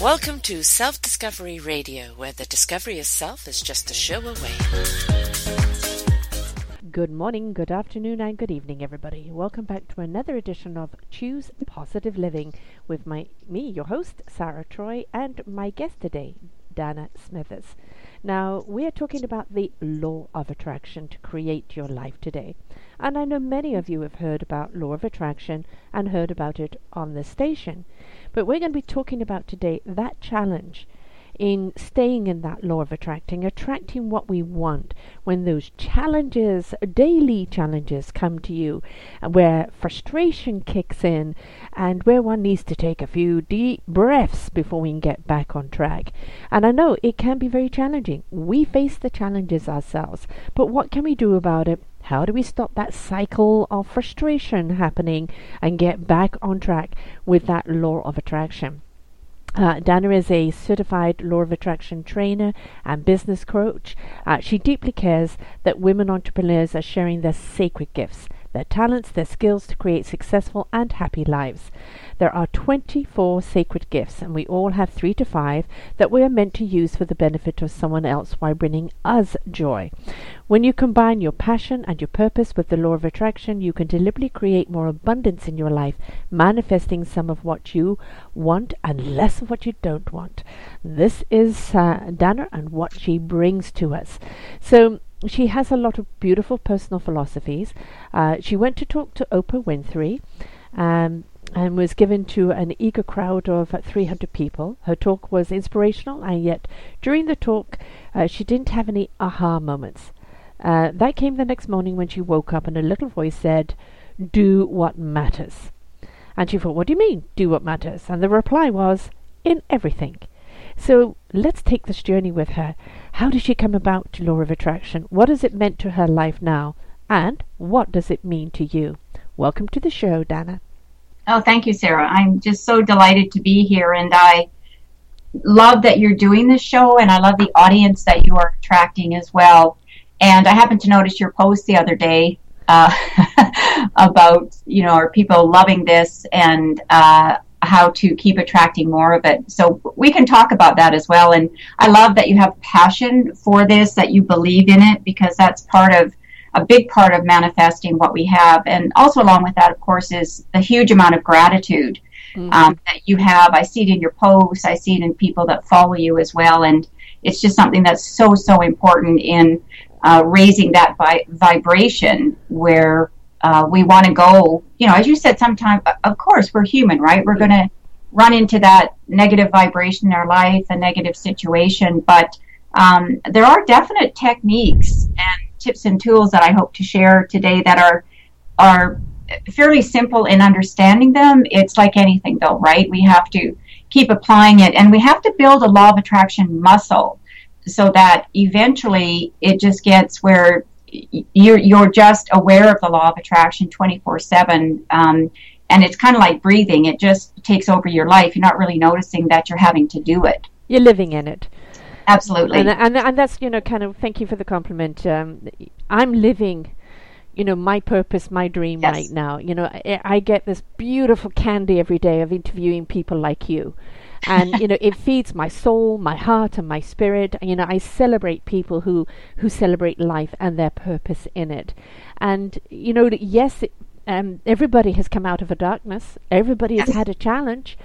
Welcome to Self Discovery Radio, where the discovery of self is just a show away. Good morning, good afternoon, and good evening, everybody. Welcome back to another edition of Choose Positive Living with my me, your host, Sarah Troy, and my guest today, Dana Smithers. Now, we are talking about the law of attraction to create your life today. And I know many of you have heard about law of attraction and heard about it on the station. But we're going to be talking about today that challenge in staying in that law of attracting, attracting what we want when those challenges, daily challenges, come to you, uh, where frustration kicks in, and where one needs to take a few deep breaths before we can get back on track. And I know it can be very challenging. We face the challenges ourselves, but what can we do about it? How do we stop that cycle of frustration happening and get back on track with that law of attraction? Uh, Dana is a certified law of attraction trainer and business coach. Uh, she deeply cares that women entrepreneurs are sharing their sacred gifts, their talents, their skills to create successful and happy lives. There are 24 sacred gifts, and we all have three to five that we are meant to use for the benefit of someone else while bringing us joy. When you combine your passion and your purpose with the law of attraction, you can deliberately create more abundance in your life, manifesting some of what you want and less of what you don't want. This is uh, and what she brings to us. So, she has a lot of beautiful personal philosophies. Uh, she went to talk to Oprah Winfrey. Um, and was given to an eager crowd of 300 people. Her talk was inspirational, and yet during the talk, uh, she didn't have any aha moments. Uh, that came the next morning when she woke up, and a little voice said, Do what matters. And she thought, What do you mean, do what matters? And the reply was, In everything. So let's take this journey with her. How did she come about to law of attraction? What has it meant to her life now? And what does it mean to you? Welcome to the show, Dana. Oh, thank you, Sarah. I'm just so delighted to be here, and I love that you're doing this show, and I love the audience that you are attracting as well. And I happened to notice your post the other day uh, about you know are people loving this and uh, how to keep attracting more of it. So we can talk about that as well. And I love that you have passion for this, that you believe in it, because that's part of a big part of manifesting what we have. And also, along with that, of course, is the huge amount of gratitude mm-hmm. um, that you have. I see it in your posts, I see it in people that follow you as well. And it's just something that's so, so important in uh, raising that vi- vibration where uh, we want to go. You know, as you said, sometimes, of course, we're human, right? We're going to run into that negative vibration in our life, a negative situation, but um, there are definite techniques and tips and tools that I hope to share today that are are fairly simple in understanding them. It's like anything though, right? We have to keep applying it and we have to build a law of attraction muscle so that eventually it just gets where you're you're just aware of the law of attraction 24/7 um, and it's kind of like breathing it just takes over your life you're not really noticing that you're having to do it you're living in it Absolutely. And, and, and that's, you know, kind of, thank you for the compliment. Um, I'm living, you know, my purpose, my dream yes. right now. You know, I, I get this beautiful candy every day of interviewing people like you and you know it feeds my soul my heart and my spirit you know i celebrate people who who celebrate life and their purpose in it and you know yes it, um, everybody has come out of a darkness everybody has had a challenge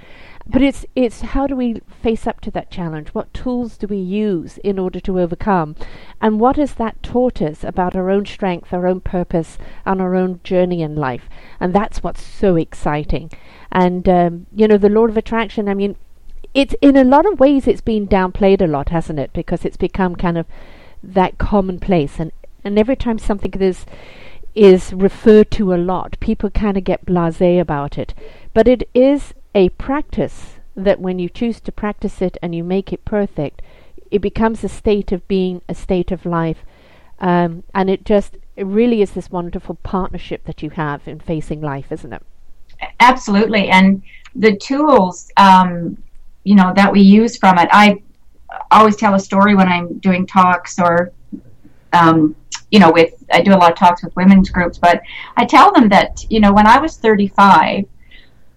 but it's it's how do we face up to that challenge? What tools do we use in order to overcome? And what has that taught us about our own strength, our own purpose, and our own journey in life? And that's what's so exciting. And um, you know, the law of attraction. I mean, it's in a lot of ways it's been downplayed a lot, hasn't it? Because it's become kind of that commonplace, and and every time something is is referred to a lot, people kind of get blasé about it. But it is a practice that when you choose to practice it and you make it perfect, it becomes a state of being, a state of life. Um, and it just it really is this wonderful partnership that you have in facing life, isn't it? Absolutely. And the tools, um, you know, that we use from it, I always tell a story when I'm doing talks or, um, you know, with, I do a lot of talks with women's groups, but I tell them that, you know, when I was 35,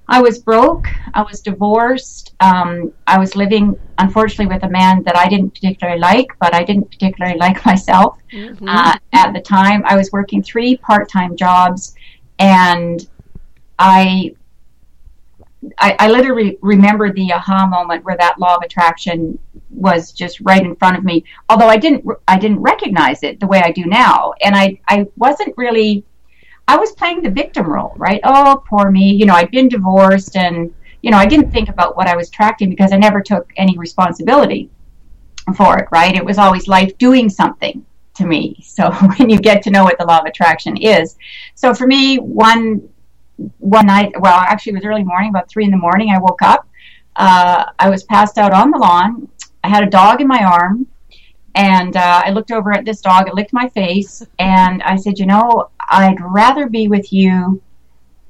I was broke. I was divorced. Um, I was living, unfortunately, with a man that I didn't particularly like, but I didn't particularly like myself mm-hmm. uh, at the time. I was working three part time jobs, and I, I, I literally remember the aha moment where that law of attraction was just right in front of me. Although I didn't, I didn't recognize it the way I do now, and I, I wasn't really I was playing the victim role, right? Oh, poor me. You know, I'd been divorced and, you know, I didn't think about what I was attracting because I never took any responsibility for it, right? It was always life doing something to me. So when you get to know what the law of attraction is. So for me, one one night, well, actually it was early morning, about three in the morning, I woke up. Uh, I was passed out on the lawn. I had a dog in my arm. And uh, I looked over at this dog, it licked my face, and I said, You know, I'd rather be with you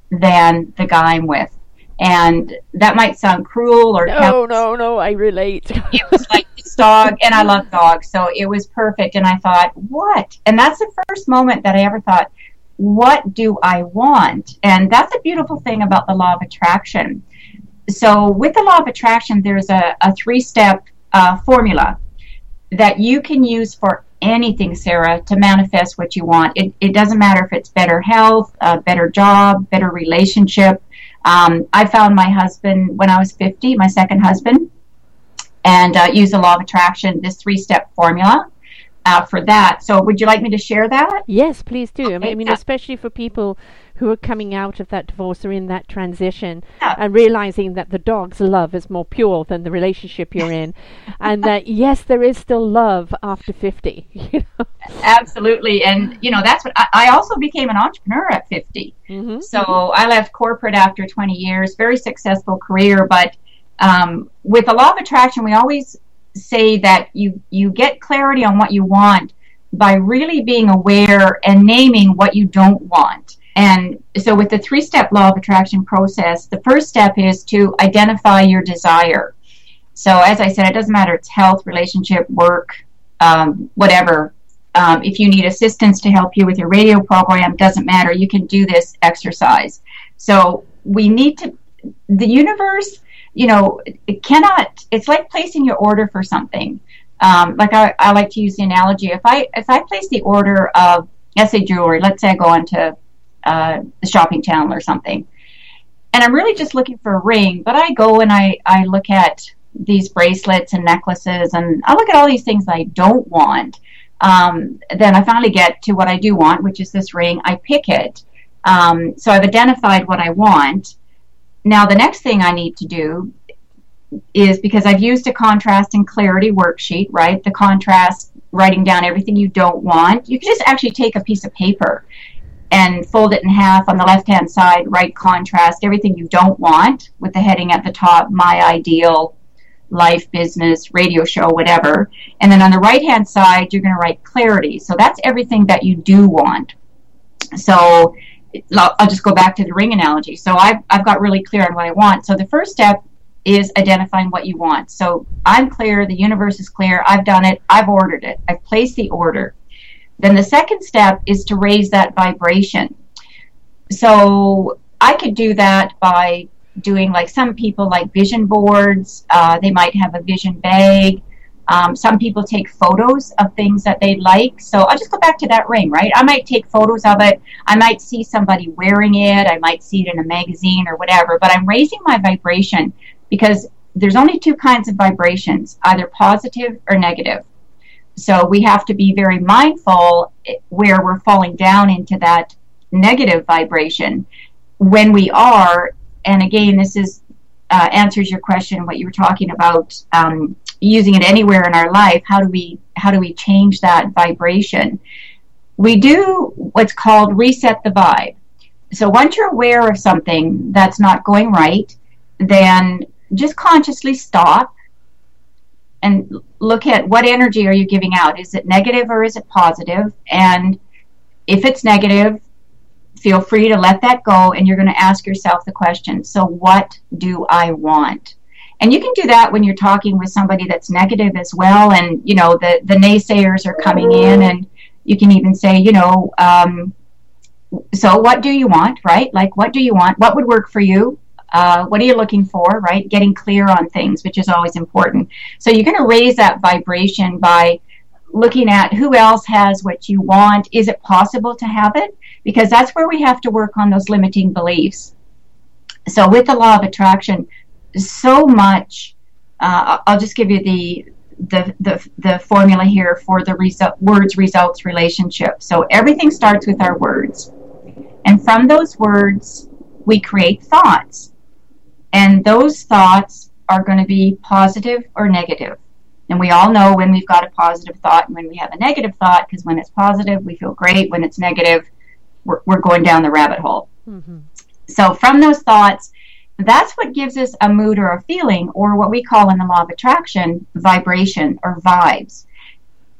than the guy I'm with. And that might sound cruel or no, no, no. I relate. it was like this dog, and I love dogs, so it was perfect. And I thought, what? And that's the first moment that I ever thought, what do I want? And that's a beautiful thing about the law of attraction. So, with the law of attraction, there's a, a three step uh, formula that you can use for anything, Sarah, to manifest what you want. It, it doesn't matter if it's better health, a better job, better relationship. Um, I found my husband when I was 50, my second husband, and uh, used the law of attraction, this three step formula. Uh, for that. So, would you like me to share that? Yes, please do. Okay. I mean, I mean, especially for people who are coming out of that divorce or in that transition yeah. and realizing that the dog's love is more pure than the relationship you're in and that yes there is still love after 50 you know? absolutely and you know that's what I, I also became an entrepreneur at 50 mm-hmm. so i left corporate after 20 years very successful career but um, with the law of attraction we always say that you you get clarity on what you want by really being aware and naming what you don't want and so, with the three step law of attraction process, the first step is to identify your desire. So, as I said, it doesn't matter, it's health, relationship, work, um, whatever. Um, if you need assistance to help you with your radio program, doesn't matter. You can do this exercise. So, we need to, the universe, you know, it cannot, it's like placing your order for something. Um, like I, I like to use the analogy if I if I place the order of let's say jewelry, let's say I go onto uh, the shopping channel or something. And I'm really just looking for a ring, but I go and I, I look at these bracelets and necklaces and I look at all these things I don't want. Um, then I finally get to what I do want, which is this ring. I pick it. Um, so I've identified what I want. Now, the next thing I need to do is because I've used a contrast and clarity worksheet, right? The contrast, writing down everything you don't want. You can just actually take a piece of paper and fold it in half on the left hand side, write contrast, everything you don't want, with the heading at the top, my ideal life, business, radio show, whatever. And then on the right hand side, you're going to write clarity. So that's everything that you do want. So I'll just go back to the ring analogy. So I've, I've got really clear on what I want. So the first step is identifying what you want. So I'm clear, the universe is clear, I've done it, I've ordered it, I've placed the order. Then the second step is to raise that vibration. So I could do that by doing like some people like vision boards. Uh, they might have a vision bag. Um, some people take photos of things that they like. So I'll just go back to that ring, right? I might take photos of it. I might see somebody wearing it. I might see it in a magazine or whatever. But I'm raising my vibration because there's only two kinds of vibrations, either positive or negative. So we have to be very mindful where we're falling down into that negative vibration. When we are, and again, this is uh, answers your question, what you were talking about, um, using it anywhere in our life. How do we how do we change that vibration? We do what's called reset the vibe. So once you're aware of something that's not going right, then just consciously stop and look at what energy are you giving out. Is it negative or is it positive? And if it's negative, feel free to let that go and you're going to ask yourself the question so what do i want and you can do that when you're talking with somebody that's negative as well and you know the the naysayers are coming in and you can even say you know um, so what do you want right like what do you want what would work for you Uh, what are you looking for, right? Getting clear on things, which is always important. So you're going to raise that vibration by looking at who else has what you want. Is it possible to have it? Because that's where we have to work on those limiting beliefs. So with the law of attraction, so much. Uh, I'll just give you the the, the, the formula here for the result, words results relationship. So everything starts with our words. And from those words, we create thoughts. And those thoughts are going to be positive or negative. And we all know when we've got a positive thought and when we have a negative thought, because when it's positive, we feel great. When it's negative, we're, we're going down the rabbit hole. Mm-hmm. So from those thoughts, that's what gives us a mood or a feeling, or what we call in the law of attraction, vibration or vibes.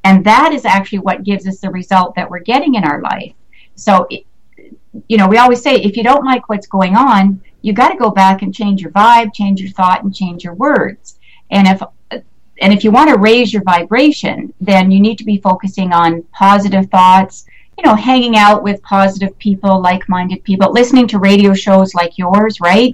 And that is actually what gives us the result that we're getting in our life. So, you know, we always say if you don't like what's going on, you got to go back and change your vibe, change your thought, and change your words. And if and if you want to raise your vibration, then you need to be focusing on positive thoughts, you know, hanging out with positive people, like-minded people, listening to radio shows like yours, right?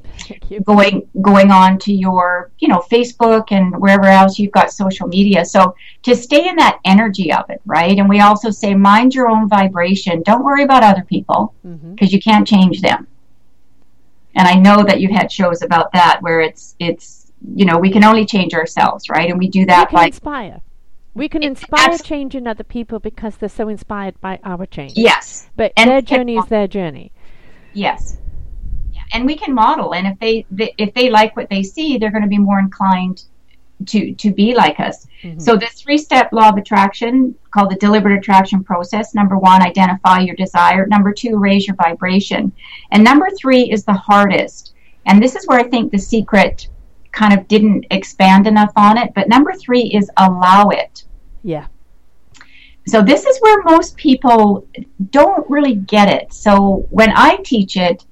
Going going on to your, you know, Facebook and wherever else you've got social media. So to stay in that energy of it, right? And we also say mind your own vibration. Don't worry about other people because mm-hmm. you can't change them. And I know that you've had shows about that where it's it's you know, we can only change ourselves, right? And we do that by inspire. We can inspire change in other people because they're so inspired by our change. Yes, but and their journey is their journey. Yes, yeah. and we can model. And if they, they if they like what they see, they're going to be more inclined to to be like us. Mm-hmm. So the three step law of attraction called the deliberate attraction process. Number one, identify your desire. Number two, raise your vibration. And number three is the hardest. And this is where I think the secret kind of didn't expand enough on it. But number three is allow it. Yeah. So this is where most people don't really get it. So when I teach it,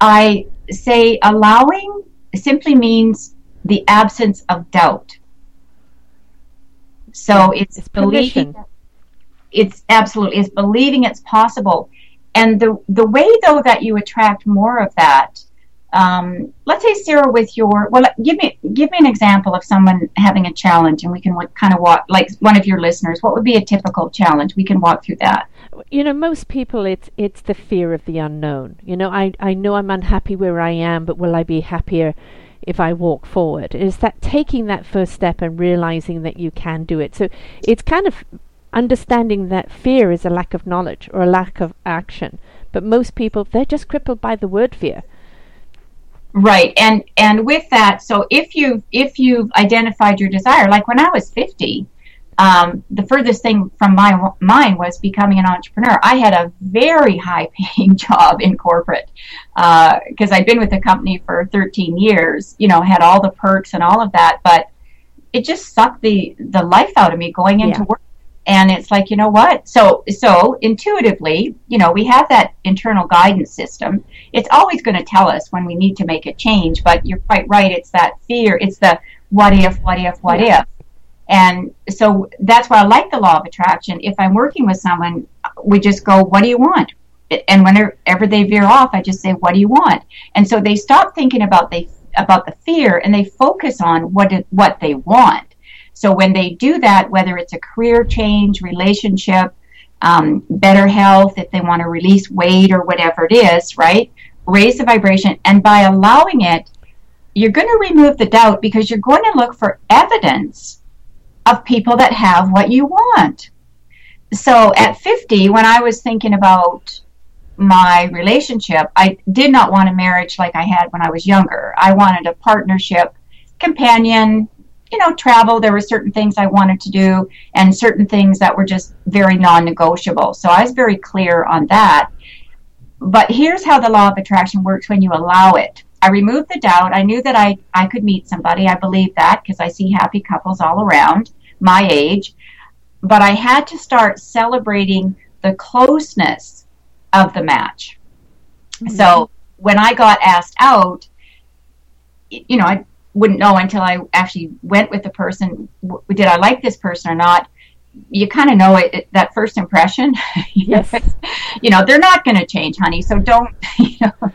I say allowing simply means the absence of doubt. So it's, it's believing. It's absolutely it's believing it's possible, and the the way though that you attract more of that um, let's say Sarah, with your well, give me give me an example of someone having a challenge, and we can kind of walk like one of your listeners. What would be a typical challenge? We can walk through that. You know, most people, it's it's the fear of the unknown. You know, I I know I'm unhappy where I am, but will I be happier? if I walk forward. Is that taking that first step and realizing that you can do it. So it's kind of understanding that fear is a lack of knowledge or a lack of action. But most people, they're just crippled by the word fear. Right. And and with that, so if you if you've identified your desire, like when I was 50, um, the furthest thing from my mind was becoming an entrepreneur. I had a very high paying job in corporate because uh, I'd been with the company for 13 years, you know, had all the perks and all of that, but it just sucked the, the life out of me going into yeah. work and it's like you know what? So so intuitively you know we have that internal guidance system. It's always going to tell us when we need to make a change but you're quite right. It's that fear. It's the what if what if what yeah. if. And so that's why i like the law of attraction. If i'm working with someone we just go what do you want? And whenever they veer off i just say what do you want? And so they stop thinking about they about the fear and they focus on what what they want so when they do that, whether it's a career change, relationship, um, better health, if they want to release weight or whatever it is, right? Raise the vibration. And by allowing it, you're going to remove the doubt because you're going to look for evidence of people that have what you want. So at 50, when I was thinking about my relationship, I did not want a marriage like I had when I was younger. I wanted a partnership, companion, you know, travel, there were certain things I wanted to do and certain things that were just very non negotiable. So I was very clear on that. But here's how the law of attraction works when you allow it. I removed the doubt. I knew that I, I could meet somebody. I believe that because I see happy couples all around my age. But I had to start celebrating the closeness of the match. Mm-hmm. So when I got asked out, you know, I wouldn't know until I actually went with the person. Did I like this person or not? you kind of know it, it, that first impression. Yes. you know, they're not going to change, honey. So don't, you know,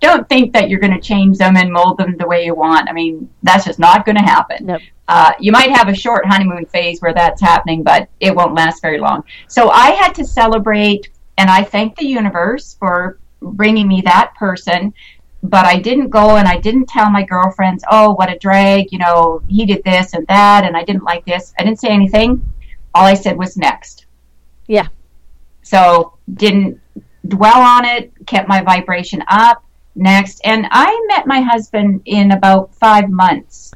don't think that you're going to change them and mold them the way you want. I mean, that's just not going to happen. Nope. Uh, you might have a short honeymoon phase where that's happening, but it won't last very long. So I had to celebrate, and I thank the universe for bringing me that person. But I didn't go and I didn't tell my girlfriends, oh, what a drag, you know, he did this and that, and I didn't like this. I didn't say anything. All I said was next. Yeah. So didn't dwell on it, kept my vibration up. Next. And I met my husband in about five months.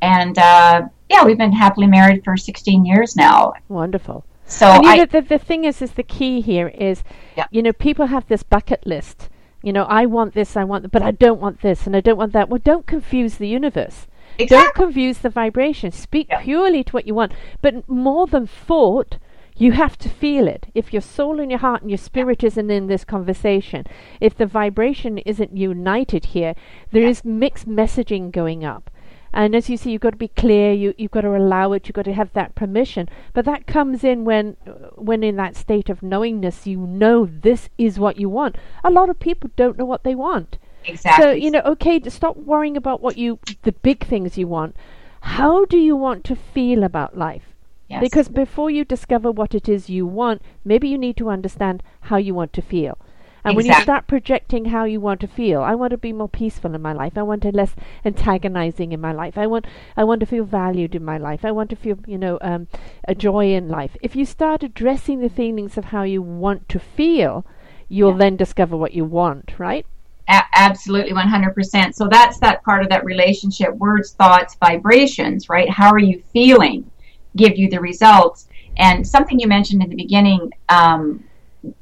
And uh, yeah, we've been happily married for 16 years now. Wonderful. So I, the, the thing is, is the key here is, Yeah. you know, people have this bucket list. You know, I want this, I want, but I don't want this, and I don't want that. Well, don't confuse the universe. Don't confuse the vibration. Speak Yeah. purely to what you want. But more than thought, you have to feel it. If your soul and your heart and your spirit isn't in this conversation, if the vibration isn't united here, there is mixed messaging going up. And as you see, you've got to be clear. You you've got to allow it. You've got to have that permission. But that comes in when when in that state of knowingness, you know this is what you want. A lot of people don't know what they want. exactly. So you know, okay, to stop worrying about what you the big things you want. How do you want to feel about life? Yes. Because before you discover what it is you want, maybe you need to understand how you want to feel. And when you start projecting how you want to feel, I want to be more peaceful in my life. I want to less antagonizing in my life. I want I want to feel valued in my life. I want to feel, you know, um, a joy in life. If you start addressing the feelings of how you want to feel, you'll Yeah. then discover what you want, right? A- absolutely 100% so that's that part of that relationship words thoughts vibrations right how are you feeling give you the results and something you mentioned in the beginning um,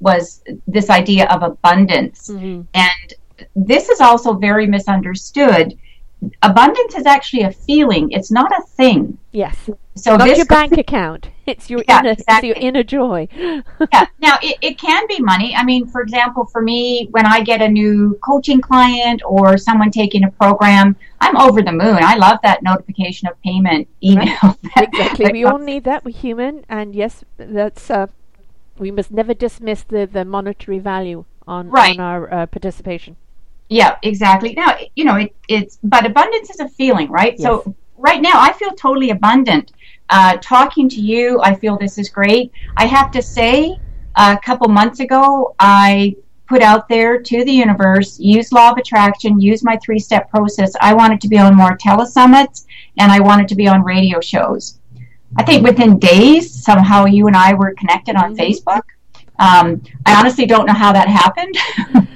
was this idea of abundance Mm-hmm. and this is also very misunderstood abundance is actually a feeling it's not a thing Yes. so Not this your bank account. It's your Yeah, inner exactly. it's your inner joy. yeah. Now, it, it can be money. I mean, for example, for me, when I get a new coaching client or someone taking a program, I'm over the moon. I love that notification of payment email. that- exactly. We all need that. We're human, and yes, that's. Uh, we must never dismiss the, the monetary value on Right. on our uh, participation. Yeah, exactly. Now, you know, it, it's, but abundance is a feeling, right? Yes. So right now, I feel totally abundant. Uh, talking to you, I feel this is great. I have to say, a couple months ago, I put out there to the universe, use law of attraction, use my three step process. I wanted to be on more telesummits and I wanted to be on radio shows. I think within days, somehow you and I were connected on Mhm. Facebook. Um, I honestly don't know how that happened.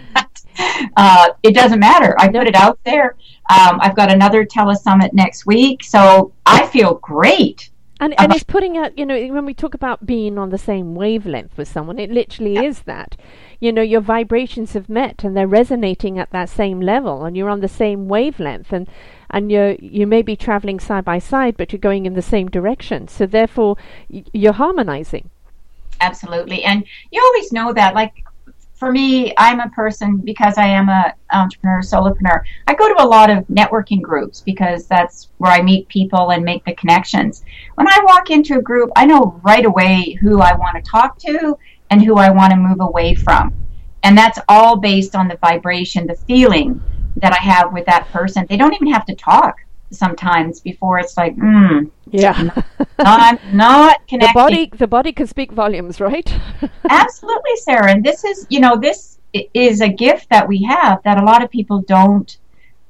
uh, it doesn't matter. I put it out there. Um, I've got another telesummit next week, so I feel great. And and it's putting out, you know, when we talk about being on the same wavelength with someone, it literally is that. You know, your vibrations have met and they're resonating at that same level, and you're on the same wavelength, and and you you may be traveling side by side, but you're going in the same direction. So therefore, y- you're harmonizing. Absolutely, and you always know that. Like for me, I'm a person because I am a entrepreneur, solopreneur. I go to a lot of networking groups because that's where I meet people and make the connections. When I walk into a group, I know right away who I want to talk to and who I want to move away from. And that's all based on the vibration, the feeling that I have with that person. They don't even have to talk sometimes before it's like, hmm, Yeah. I'm not connecting. the body the body can speak volumes, right? Absolutely, Sarah. And this is, you know, this is a gift that we have that a lot of people don't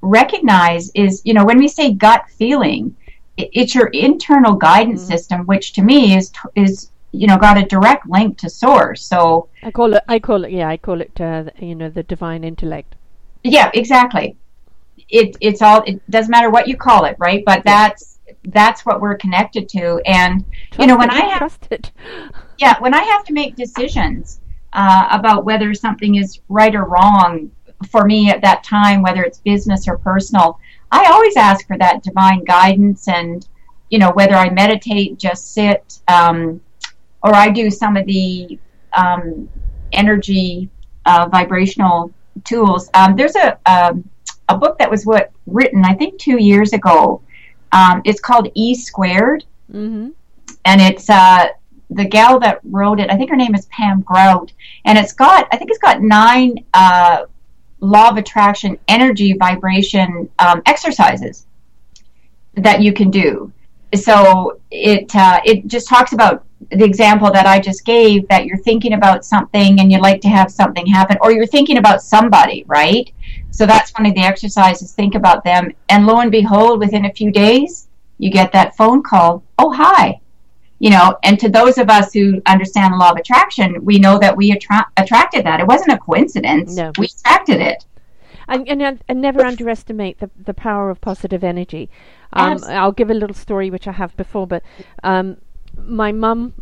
recognize. Is, you know, when we say gut feeling, it's your internal guidance Mm-hmm. system, which to me is is you know got a direct link to source. So I call it I call it yeah, I call it uh, you know the divine intellect. yeah, exactly. It it's all. It doesn't matter what you call it, right? But that's that's what we're connected to. And you know, when I have trust it. yeah, when I have to make decisions uh, about whether something is right or wrong for me at that time, whether it's business or personal, I always ask for that divine guidance and, you know, whether I meditate, just sit, um, or I do some of the um, energy uh, vibrational tools. Um, there's a, um, a book that was what written, I think, two years ago. Um, it's called E Squared hmm and it's uh, the gal that wrote it, I think her name is Pam Grout, and it's got I think it's got nine uh, law of attraction energy vibration um, exercises that you can do. So it uh, it just talks about the example that I just gave that you're thinking about something and you'd like to have something happen, or you're thinking about somebody, right? So that's one of the exercises. Think about them, and lo and behold, within a few days, you get that phone call. Oh, hi. You know, and to those of us who understand the law of attraction, we know that we attra- attracted that. It wasn't a coincidence. No. We attracted it. And, and, and never underestimate the, the power of positive energy. Um, I'll give a little story which I have before, but um, my mum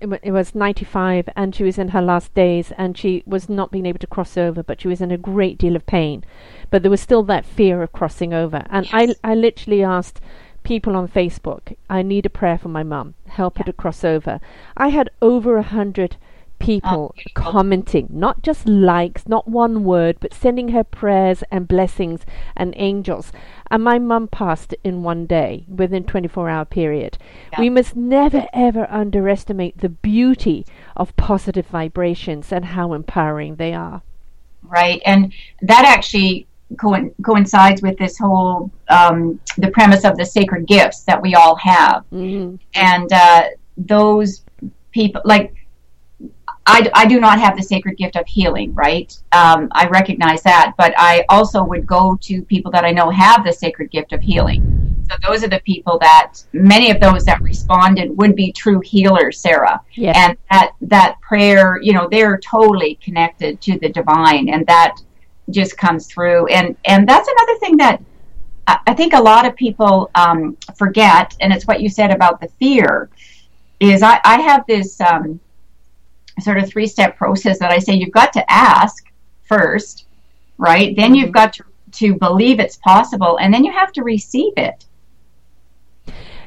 it was 95 and she was in her last days and she was not being able to cross over, but she was in a great deal of pain. But there was still that fear of crossing over. And Yes. I, I literally asked people on Facebook, I need a prayer for my mum, help her to cross over. I had over a hundred people commenting, not just likes, not one word, but sending her prayers and blessings and angels. And my mum passed in one day, within 24 hour period. Yeah. We must never ever underestimate the beauty of positive vibrations and how empowering they are. right? And that actually co- coincides with this whole um, the premise of the sacred gifts that we all have, hmm and uh, those people like. I, I do not have the sacred gift of healing, right? Um, I recognize that, but I also would go to people that I know have the sacred gift of healing. So those are the people that many of those that responded would be true healers, Sarah Yes. and that that prayer you know they're totally connected to the divine and that just comes through and and that's another thing that i think a lot of people um, forget and it's what you said about the fear is i, I have this um, sort of three step process that i say you've got to ask first right then you've got to to believe it's possible and then you have to receive it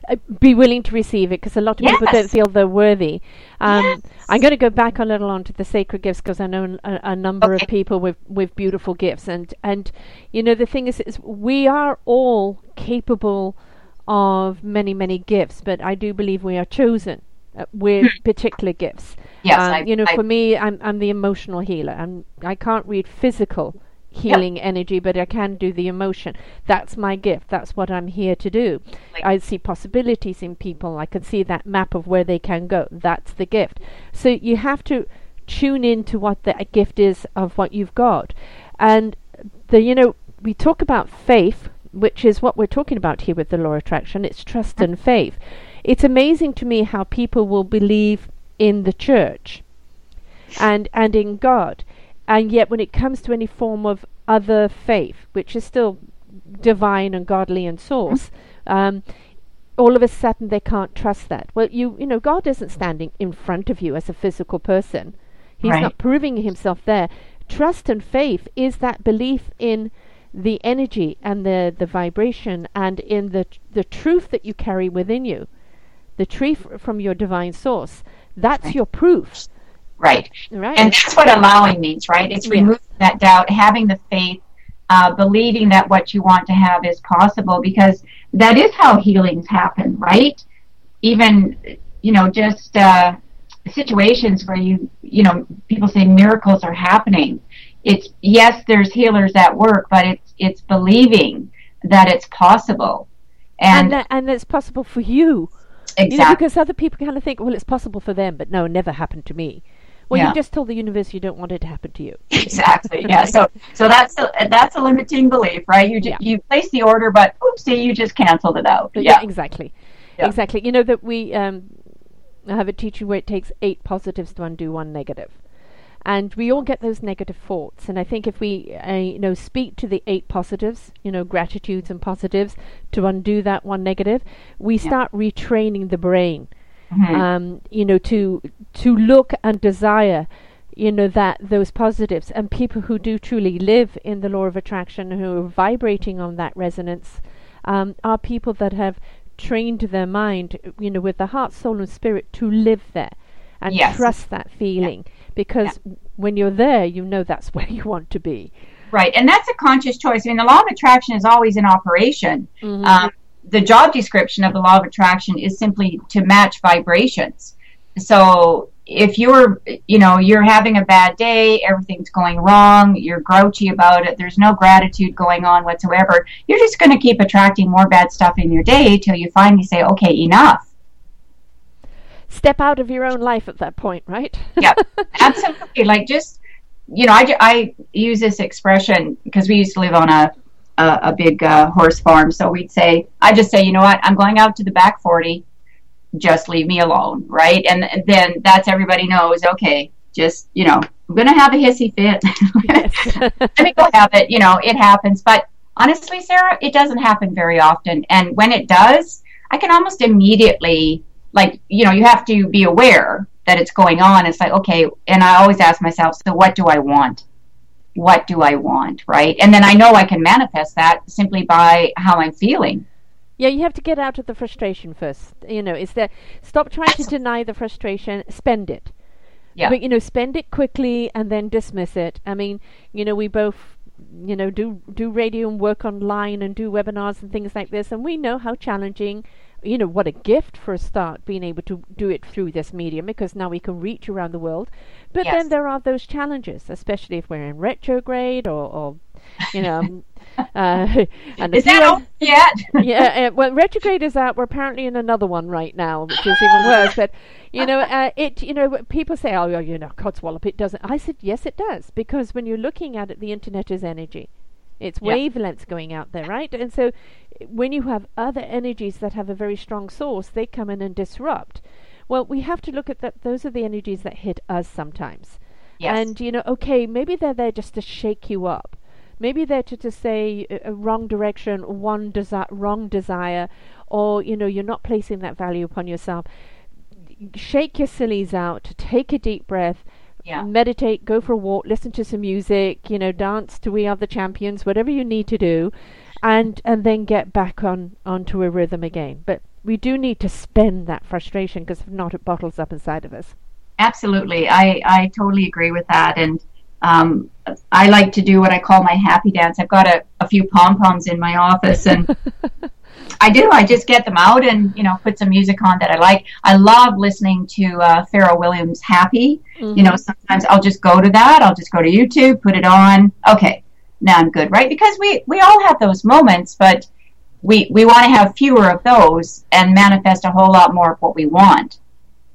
Uh, be willing to receive it because a lot of people don't feel they're worthy. Um, Yes. I'm going to go back a little on to the sacred gifts because I know a, a number Okay. of people with, with beautiful gifts, and and you know the thing is, is we are all capable of many many gifts, but I do believe we are chosen with particular gifts. Hmm. yes Um, I, you know, I- for me, I'm I'm the emotional healer. I'm I can't read physical healing energy, but I can do the emotion. That's my gift. That's what I'm here to do. Like- I see possibilities in people. I can see that map of where they can go. That's the gift. So you have to tune in to what the gift is of what you've got. And the you know, we talk about faith, which is what we're talking about here with the law of attraction. It's trust and faith. It's amazing to me how people will believe in the church and and in God. And yet when it comes to any form of other faith, which is still divine and godly and source, um, all of a sudden they can't trust that. Well, you you know, God isn't standing in front of you as a physical person. He's Right. not proving himself there. Trust and faith is that belief in the energy and the, the vibration and in the the truth that you carry within you, the truth from your divine source. That's Right. your proof, right right? And that's what allowing means, right? It's Yeah. removing that doubt, having the faith, uh, believing that what you want to have is possible, because that is how healings happen, right? Even, you know, just uh, situations where you, you know, people say miracles are happening. It's yes, there's healers at work, but it's it's believing that it's possible, and and, that, and it's possible for you. You know, because other people kind of think, well, it's possible for them, but no, it never happened to me. Well, Yeah. you just told the universe you don't want it to happen to you. Exactly. Yeah. So so that's a, that's a limiting belief, right? You ju- Yeah. you place the order, but oopsie, you just canceled it out. But Yeah. exactly. Yeah. Exactly. You know that we um, have a teaching where it takes eight positives to undo one negative. And we all get those negative thoughts. And I think if we, uh, you know, speak to the eight positives, you know, gratitudes and positives to undo that one negative, we start retraining the brain Mhm. um, you know, to to look and desire, you know, that those positives and people who do truly live in the law of attraction, who are vibrating on that resonance, um, are people that have trained their mind, you know, with the heart, soul, and spirit to live there and Yes. trust that feeling. Because when you're there, you know that's where you want to be. Right, and that's a conscious choice. I mean, the law of attraction is always in operation. Mhm. Um, the job description of the law of attraction is simply to match vibrations. so if you're you know you're having a bad day everything's going wrong you're grouchy about it there's no gratitude going on whatsoever you're just going to keep attracting more bad stuff in your day till you finally say okay enough step out of your own life at that point right yeah absolutely like just you know i, I use this expression because we used to live on a a, a big uh, horse farm so we'd say i just say you know what i'm going out to the back 40 just leave me alone, right? And then that's everybody knows, okay, just, you know, I'm going to have a hissy fit. Let me go have it. You know, it happens. But honestly, Sarah, it doesn't happen very often. And when it does, I can almost immediately, like, you know, you have to be aware that it's going on. It's like, okay. And I always ask myself, so what do I want? What do I want? Right. And then I know I can manifest that simply by how I'm feeling. Yeah, you have to get out of the frustration first. You know, is that stop trying to deny the frustration, spend it. Yeah. But you know, spend it quickly and then dismiss it. I mean, you know, we both you know do do radio and work online and do webinars and things like this and we know how challenging you know what a gift for a start being able to do it through this medium because now we can reach around the world but yes. then there are those challenges especially if we're in retrograde or, or you know uh, and is that over yet? yeah. Uh, well, retrograde is out. We're apparently in another one right now, which is even worse. But you know, uh, it. You know, people say, "Oh, you know, Codswallop, it doesn't." I said, "Yes, it does," because when you're looking at it, the internet is energy. It's yeah. wavelengths going out there, right? And so, when you have other energies that have a very strong source, they come in and disrupt. Well, we have to look at that. Those are the energies that hit us sometimes. Yes. And you know, okay, maybe they're there just to shake you up maybe they're to, to say a, a wrong direction, one desi- wrong desire, or you know you're not placing that value upon yourself. Shake your sillies out, take a deep breath, yeah. meditate, go for a walk, listen to some music, you know, dance to We Are the Champions, whatever you need to do, and and then get back on onto a rhythm again. But we do need to spend that frustration because if not, it bottles up inside of us. Absolutely, I I totally agree with that, and um, I like to do what I call my happy dance. I've got a, a few pom poms in my office, and I do. I just get them out and you know put some music on that I like. I love listening to uh, Pharrell Williams' "Happy." Mm-hmm. You know, sometimes I'll just go to that. I'll just go to YouTube, put it on. Okay, now I'm good, right? Because we we all have those moments, but we we want to have fewer of those and manifest a whole lot more of what we want.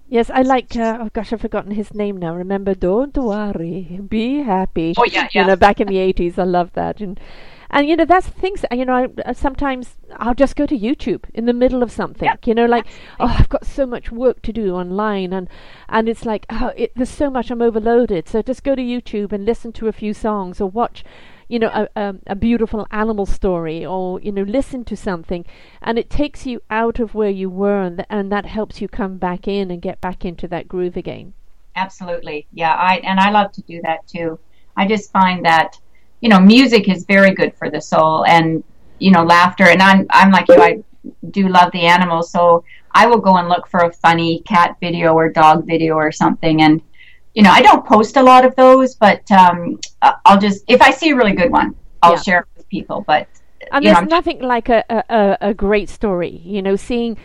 Yes, I like. Uh, oh gosh, I've forgotten his name now. Remember, don't worry, be happy. Oh yeah, yeah. You know, back in the eighties, I love that, and and you know that's things. You know, I, uh, sometimes I'll just go to YouTube in the middle of something. Yep. You know, like oh, I've got so much work to do online, and and it's like oh, it, there's so much I'm overloaded. So just go to YouTube and listen to a few songs or watch you know, a, a, a, beautiful animal story or, you know, listen to something. And it takes you out of where you were and, th- and that helps you come back in and get back into that groove again. Absolutely. Yeah. I, and I love to do that too. I just find that, you know, music is very good for the soul and, you know, laughter. And I'm, I'm like you, I do love the animals. So I will go and look for a funny cat video or dog video or something. And, you know, I don't post a lot of those, but um, I'll just if I see a really good one, I'll yeah. share it with people. But and there's know, nothing like a, a, a great story, you know, seeing.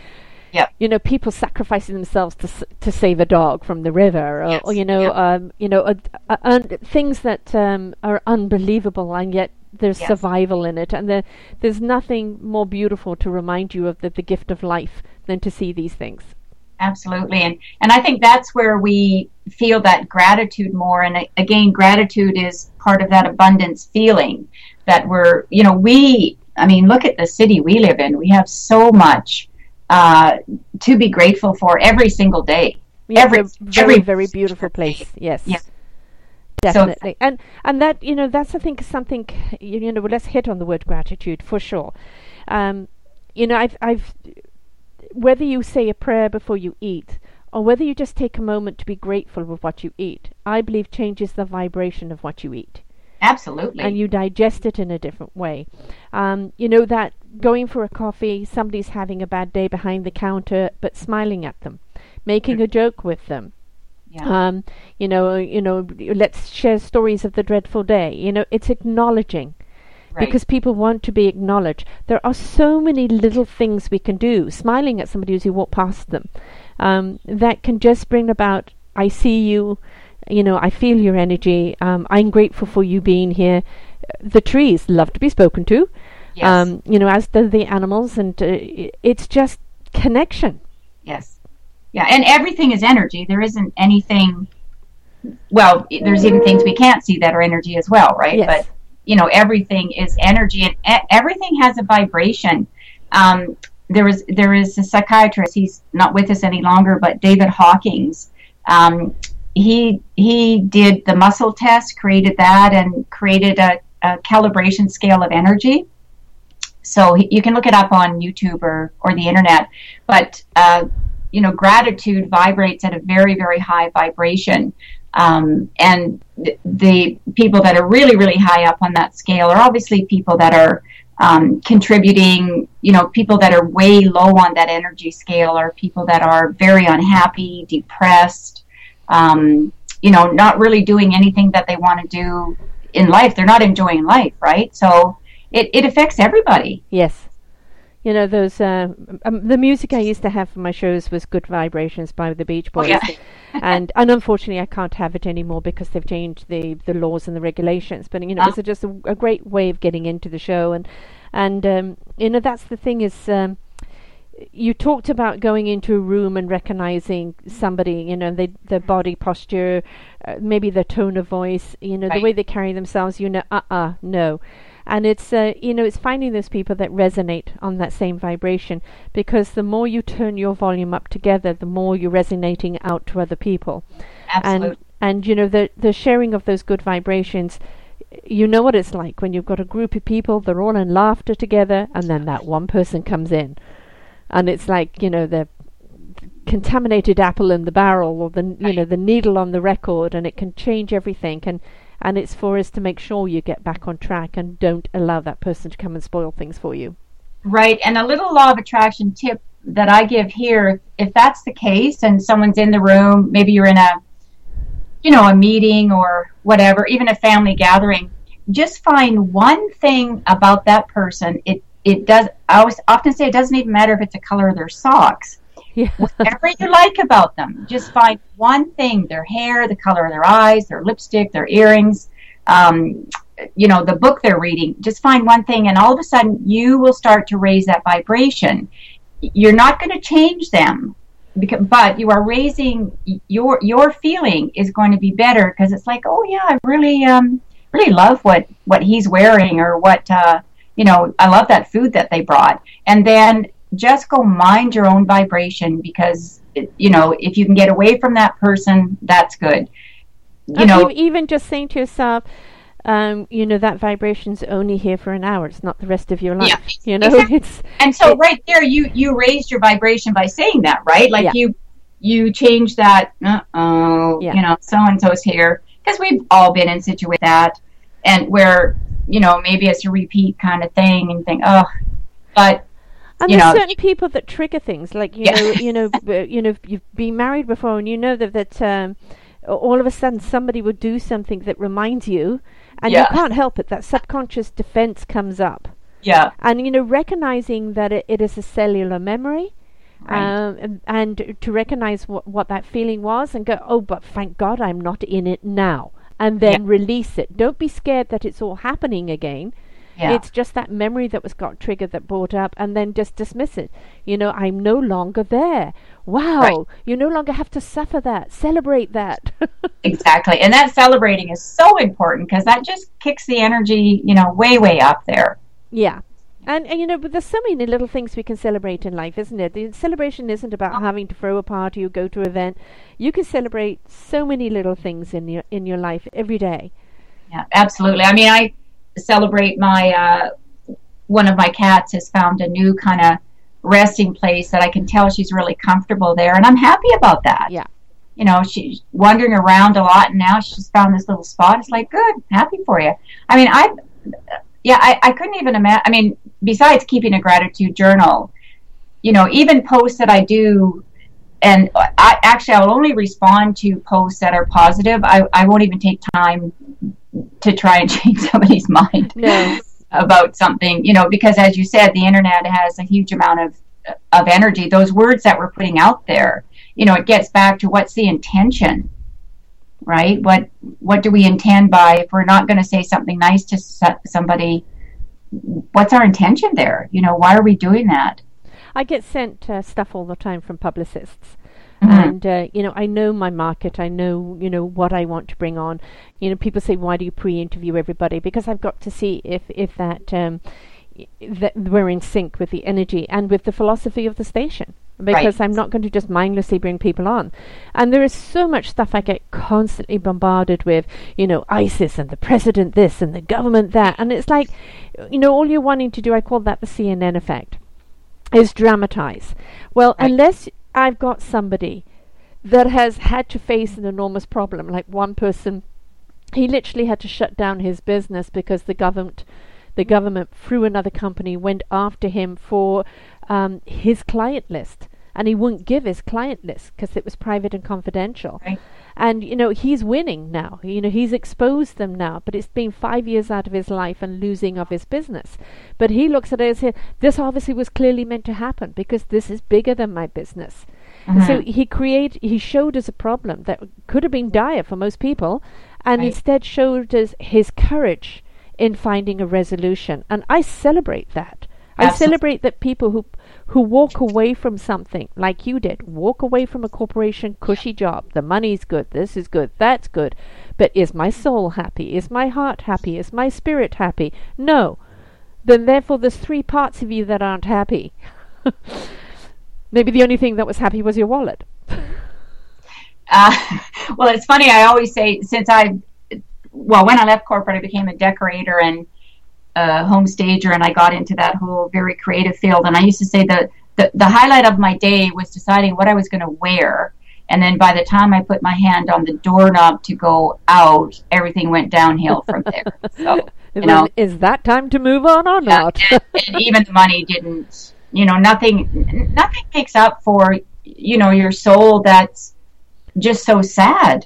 Yeah. You know, people sacrificing themselves to to save a dog from the river, or, yes. or you know, um, you know, uh, uh, things that um, are unbelievable, and yet there's yes. survival in it, and the, there's nothing more beautiful to remind you of the, the gift of life than to see these things absolutely and and i think that's where we feel that gratitude more and again gratitude is part of that abundance feeling that we're you know we i mean look at the city we live in we have so much uh, to be grateful for every single day. Yeah, every very every very beautiful place. Yes. Yeah. Definitely. So, and and that you know that's i think something you know let's hit on the word gratitude for sure. Um, you know i've i've whether you say a prayer before you eat or whether you just take a moment to be grateful with what you eat, I believe changes the vibration of what you eat. Absolutely. And you digest it in a different way. Um, you know that going for a coffee, somebody's having a bad day behind the counter, but smiling at them, making a joke with them. Yeah. Um, you know, you know, let's share stories of the dreadful day. You know, it's acknowledging Right. because people want to be acknowledged. There are so many little things we can do, smiling at somebody as you walk past them, um, that can just bring about, I see you, you know, I feel your energy, um, I'm grateful for you being here. The trees love to be spoken to, Yes. um, you know, as do the animals, and uh, it's just connection. Yes. Yeah, and everything is energy. There isn't anything. Well, there's even things we can't see that are energy as well, right? Yes. But you know, everything is energy, and everything has a vibration. Um, there is there is a psychiatrist. He's not with us any longer, but David Hawkins. Um, he he did the muscle test, created that, and created a, a calibration scale of energy. So you can look it up on YouTube or, or the internet. But uh, you know, gratitude vibrates at a very, very high vibration. Um, and th- the people that are really, really high up on that scale are obviously people that are um, contributing. You know, people that are way low on that energy scale are people that are very unhappy, depressed. Um, you know, not really doing anything that they want to do in life. They're not enjoying life, right? So it, it affects everybody. Yes. You know those uh, um, the music I used to have for my shows was "Good Vibrations" by the Beach Boys, yeah. and and unfortunately I can't have it anymore because they've changed the the laws and the regulations. But you know, it was just a, a great way of getting into the show, and and um, you know that's the thing is. Um, you talked about going into a room and recognizing somebody, you know, they, their body posture, uh, maybe their tone of voice, you know, the way they carry themselves, you know, uh uh no. And it's, uh, you know, it's finding those people that resonate on that same vibration because the more you turn your volume up together, the more you're resonating out to other people. Absolutely. And, and you know, the, the sharing of those good vibrations, you know what it's like when you've got a group of people, they're all in laughter together, and then that one person comes in. And it's like, you know, the contaminated apple in the barrel or the you know the needle on the record and it can change everything and and it's for us to make sure you get back on track and don't allow that person to come and spoil things for you Right. And a little law of attraction tip that I give here, if that's the case and someone's in the room, maybe you're in a you know, a meeting or whatever, even a family gathering, just find one thing about that person. It it does I always often say it doesn't even matter if it's the color of their socks. Yeah Whatever you like about them, just find one thing: their hair, the color of their eyes, their lipstick, their earrings, um, you know, the book they're reading. Just find one thing, and all of a sudden, you will start to raise that vibration. You're not going to change them, because, but you are raising your your feeling is going to be better because it's like, oh yeah, I really um really love what what he's wearing or what uh, you know. I love that food that they brought, and then just go mind your own vibration because you know if you can get away from that person, that's good. You And know, even just saying to yourself um, you know that vibration's only here for an hour it's not the rest of your life Yeah, you know exactly. it's And so right there, you you raised your vibration by saying that, right? Like Yeah. you you change that. Uh oh, Yeah. you know, so and so's here because we've all been in situations that, and where you know maybe it's a repeat kind of thing, and think, oh, but And you there's know- certain people that trigger things, like you Yeah. know, you know, you know, you've been married before, and you know that that um, all of a sudden somebody would do something that reminds you, and Yeah. you can't help it. That subconscious defense comes up, yeah, and you know, recognizing that it, it is a cellular memory. Right. Um, and, and to recognize what, what that feeling was and go, oh, but thank God I'm not in it now. And then release it. Don't be scared that it's all happening again. Yeah, It's just that memory that was got triggered that brought up, and then just dismiss it. You know, I'm no longer there. Wow, Right. you no longer have to suffer that. Celebrate that. exactly. And that celebrating is so important because that just kicks the energy, you know, way way up there. yeah. And, and you know, but there's so many little things we can celebrate in life, isn't it? The celebration isn't about uh-huh. having to throw a party or go to an event. You can celebrate so many little things in your in your life every day. Yeah, absolutely. I mean, I celebrate my uh, one of my cats has found a new kind of resting place that I can tell she's really comfortable there, and I'm happy about that. Yeah. You know, she's wandering around a lot, and now she's found this little spot. It's like, good, happy for you. I mean, I, yeah, I, I couldn't even imagine. I mean, besides keeping a gratitude journal, you know, even posts that I do and I actually I'll only respond to posts that are positive. I, I won't even take time to try and change somebody's mind. About something, you know, because as you said, the internet has a huge amount of of energy. Those words that we're putting out there, you know, it gets back to what's the intention, right? What what do we intend by if we're not going to say something nice to somebody? What's our intention there? You know, why are we doing that? I get sent uh, stuff all the time from publicists. Mm-hmm. And uh, you know, I know my market. I know you know what I want to bring on. You know, people say, "Why do you pre-interview everybody?" Because I've got to see if if that um, that we're in sync with the energy and with the philosophy of the station because right. I'm not going to just mindlessly bring people on. And there is so much stuff I get constantly bombarded with, you know, ISIS and the president this and the government that. And it's like, you know, all you're wanting to do, I call that the CNN effect, is dramatize. Well, right. unless I've got somebody that has had to face an enormous problem, like one person, he literally had to shut down his business because the government the government, through another company, went after him for um, his client list. And he wouldn't give his client list because it was private and confidential. Right. And, you know, he's winning now. You know, he's exposed them now, but it's been five years out of his life and losing of his business. But he looks at it as here, this obviously was clearly meant to happen because this is bigger than my business. Mm-hmm. So he create he showed us a problem that could have been dire for most people, and right. instead showed us his courage in finding a resolution. And I celebrate that. I celebrate that people who who walk away from something like you did, walk away from a corporation cushy job. The money's good, this is good, that's good. But is my soul happy? Is my heart happy? Is my spirit happy? No. Then therefore there's three parts of you that aren't happy. Maybe the only thing that was happy was your wallet. uh, well, it's funny. I always say since I well, when I left corporate, I became a decorator and a home stager, and I got into that whole very creative field. And I used to say that the, the highlight of my day was deciding what I was going to wear. And then by the time I put my hand on the doorknob to go out, everything went downhill from there. So, you know, is that time to move on or yeah, not? and, and even the money didn't, you know, nothing, nothing makes up for, you know, your soul that's just so sad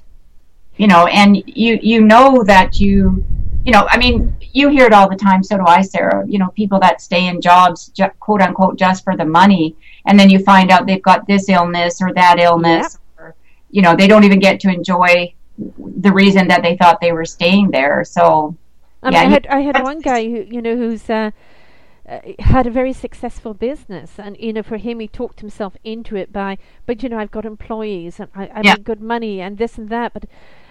you know, and you you know that you you know, I mean, you hear it all the time. So do I, Sarah. You know, people that stay in jobs, ju- quote unquote, just for the money, and then you find out they've got this illness or that illness, yep. or you know, they don't even get to enjoy the reason that they thought they were staying there. So, um, yeah, I had I had one guy who you know who's. Uh, uh, had a very successful business, and you know, for him, he talked himself into it by, but you know, I've got employees and I, I yeah. make good money and this and that, but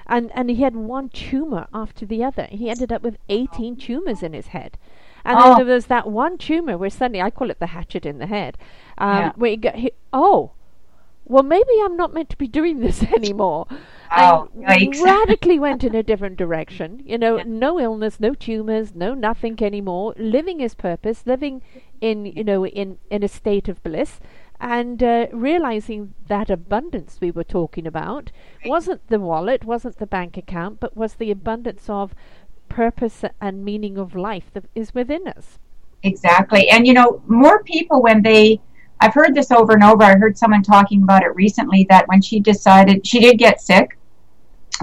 and and he had one tumor after the other. He ended up with 18 tumors in his head. And oh. then there was that one tumor where suddenly I call it the hatchet in the head, um, yeah. where he got he, oh, well maybe I'm not meant to be doing this anymore. Oh, and radically went in a different direction. You know, yeah. no illness, no tumors, no nothing anymore. Living his purpose, living in you know in in a state of bliss and uh, realizing that abundance we were talking about wasn't the wallet, wasn't the bank account, but was the abundance of purpose and meaning of life that is within us. Exactly. And you know, more people when they I've heard this over and over. I heard someone talking about it recently that when she decided she did get sick,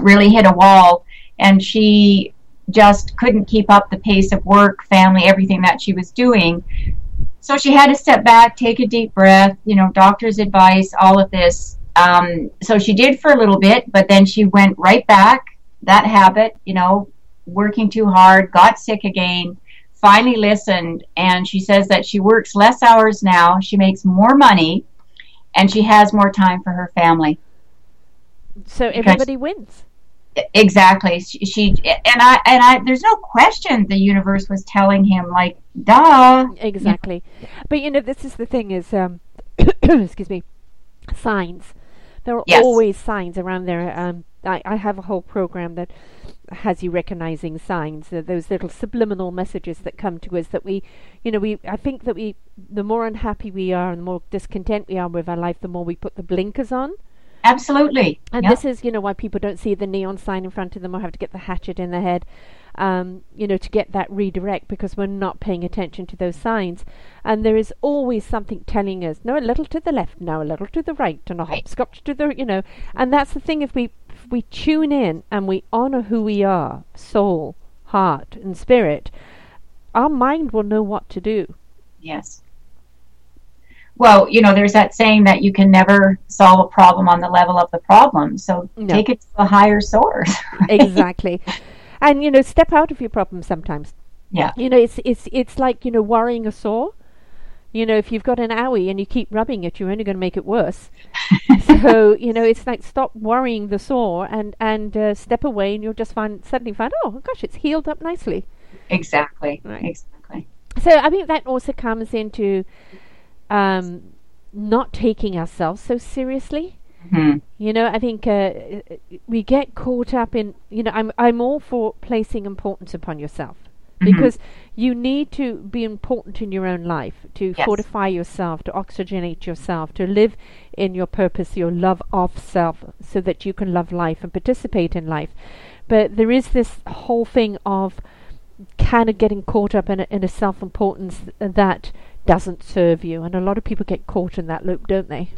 really hit a wall, and she just couldn't keep up the pace of work, family, everything that she was doing. So she had to step back, take a deep breath, you know, doctor's advice, all of this. Um, so she did for a little bit, but then she went right back, that habit, you know, working too hard, got sick again, finally listened, and she says that she works less hours now, she makes more money, and she has more time for her family. So everybody wins exactly. She, and i and i there's no question the universe was telling him like duh. Exactly. But you know this is the thing is um excuse me signs. There are yes. always signs around there. Um I, I have a whole program that has you recognizing signs uh, those little subliminal messages that come to us that we you know we i think that we the more unhappy we are and the more discontent we are with our life the more we put the blinkers on Absolutely. And yep. this is, you know, why people don't see the neon sign in front of them or have to get the hatchet in their head, um, you know, to get that redirect because we're not paying attention to those signs. And there is always something telling us, no, a little to the left, now a little to the right, and a right. hopscotch to the, you know. And that's the thing, if we, if we tune in and we honor who we are, soul, heart, and spirit, our mind will know what to do. Yes. Well, you know, there's that saying that you can never solve a problem on the level of the problem. So No. take it to a higher source. right? Exactly. and you know, step out of your problem sometimes. Yeah. You know, it's it's it's like, you know, worrying a sore. You know, if you've got an owie and you keep rubbing it, you're only going to make it worse. so, you know, it's like stop worrying the sore and and uh, step away, and you'll just find suddenly find, oh gosh, it's healed up nicely. Exactly. Right. Exactly. So I think that also comes into um, not taking ourselves so seriously. hmm You know, I think uh, we get caught up in. You know, I'm I'm all for placing importance upon yourself Mhm. because you need to be important in your own life to Yes. fortify yourself, to oxygenate yourself, to live in your purpose, your love of self, so that you can love life and participate in life. But there is this whole thing of kind of getting caught up in a, in a self importance that doesn't serve you, and a lot of people get caught in that loop, don't they?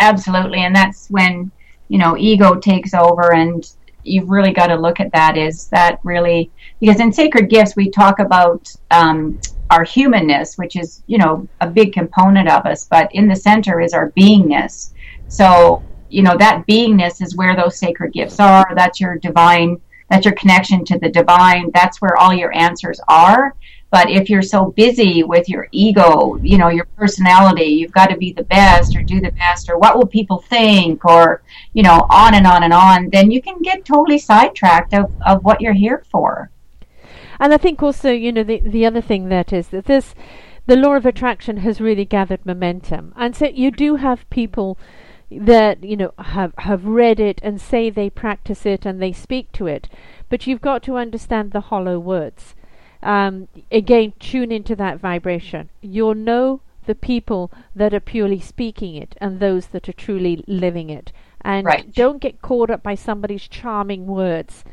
Absolutely. And that's when, you know, ego takes over and you've really got to look at that. Is that really because in sacred gifts we talk about um, our humanness which is you know a big component of us but in the center is our beingness. So you know that beingness is where those sacred gifts are. That's your divine that's your connection to the divine. That's where all your answers are but if you're so busy with your ego you know your personality you've got to be the best or do the best or what will people think or you know on and on and on then you can get totally sidetracked of, of what you're here for. And I think also, you know, the the other thing that is that this, the law of attraction has really gathered momentum, and so you do have people that you know have have read it and say they practice it and they speak to it, but you've got to understand the hollow words. Um, again, tune into that vibration. You'll know the people that are purely speaking it and those that are truly living it. And Right. don't get caught up by somebody's charming words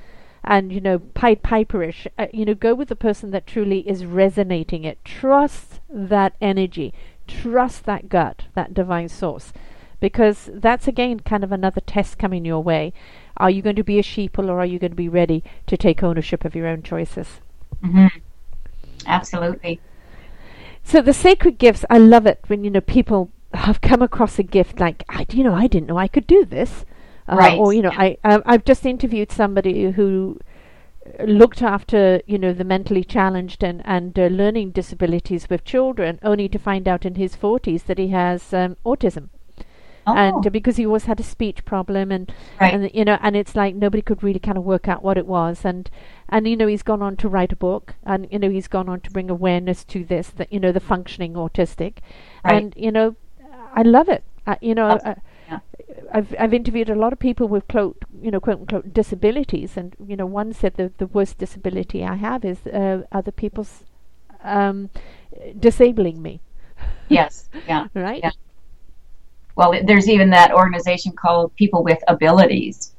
and you know pied piperish uh, you know go with the person that truly is resonating it trust that energy trust that gut that divine source because that's again kind of another test coming your way are you going to be a sheeple or are you going to be ready to take ownership of your own choices hmm absolutely. So the sacred gifts i love it when you know people have come across a gift like I, you know i didn't know i could do this. Uh, Right. or you know I, I i've just interviewed somebody who looked after you know the mentally challenged and and uh, learning disabilities with children only to find out in his 40s that he has um, autism oh, and because he always had a speech problem and right. and you know and it's like nobody could really kind of work out what it was. And and you know he's gone on to write a book and you know he's gone on to bring awareness to this that you know the functioning autistic. Right. and you know i love it. Uh, you know yeah. I've I've interviewed a lot of people with quote you know quote unquote disabilities. And you know one said the the worst disability I have is uh, other people's um, disabling me. Yes. Yeah. Right? Yeah. Well there's even that organization called people with abilities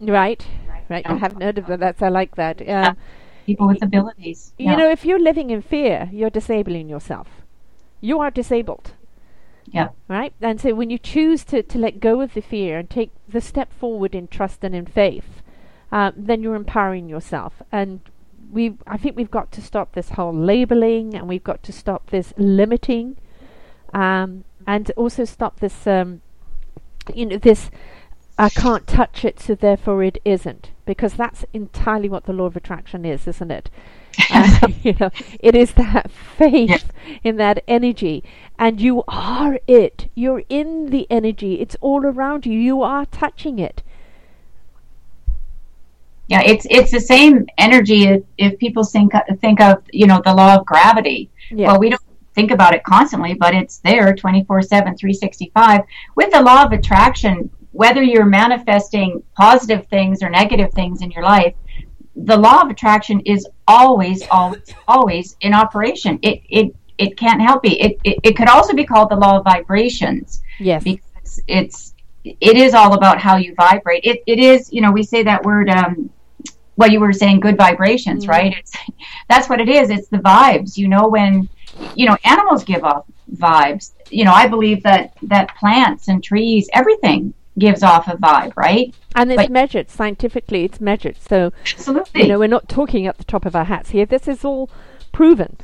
right right I haven't heard of that that's I like that um, people with abilities You know, if you're living in fear, you're disabling yourself. You are disabled. Yeah. Right? And so when you choose to, to let go of the fear and take the step forward in trust and in faith, uh, then you're empowering yourself. And we I think we've got to stop this whole labeling and we've got to stop this limiting um, and also stop this um, you know this I can't touch it so therefore it isn't because that's entirely what the law of attraction is isn't it? Uh, you know it is that faith in that energy and you are it. You're in the energy. It's all around you. You are touching it. Yeah, it's it's the same energy if, if people think think of you know the law of gravity. yeah. Well, we don't think about it constantly, but it's there 24 7, 365. With the law of attraction, whether you're manifesting positive things or negative things in your life, the law of attraction is always, always, always in operation. It, it, it can't help it. It, it. it could also be called the law of vibrations yes because it's it is all about how you vibrate. It, it is, you know, we say that word. Um, well, you were saying good vibrations, Mhm. right? It's that's what it is. It's the vibes. You know, when you know animals give off vibes. You know, I believe that that plants and trees, everything gives off a vibe, right? And it's but, measured scientifically. It's measured. So absolutely, you know, we're not talking at the top of our hats here. This is all proven.